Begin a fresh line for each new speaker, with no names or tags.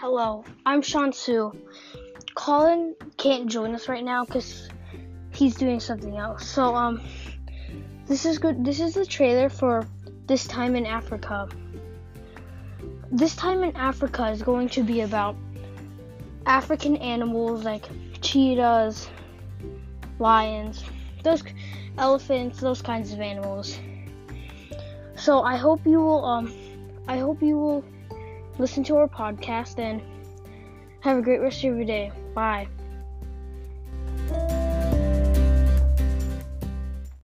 Hello, I'm Sean Sue. Colin can't join us right now because he's doing something else. So um, this is good. This is the trailer for this time in Africa. This time in Africa is going to be about African animals like cheetahs, lions, those elephants, those kinds of animals. So I hope you will um I hope you will listen to our podcast and have a great rest of your day. Bye.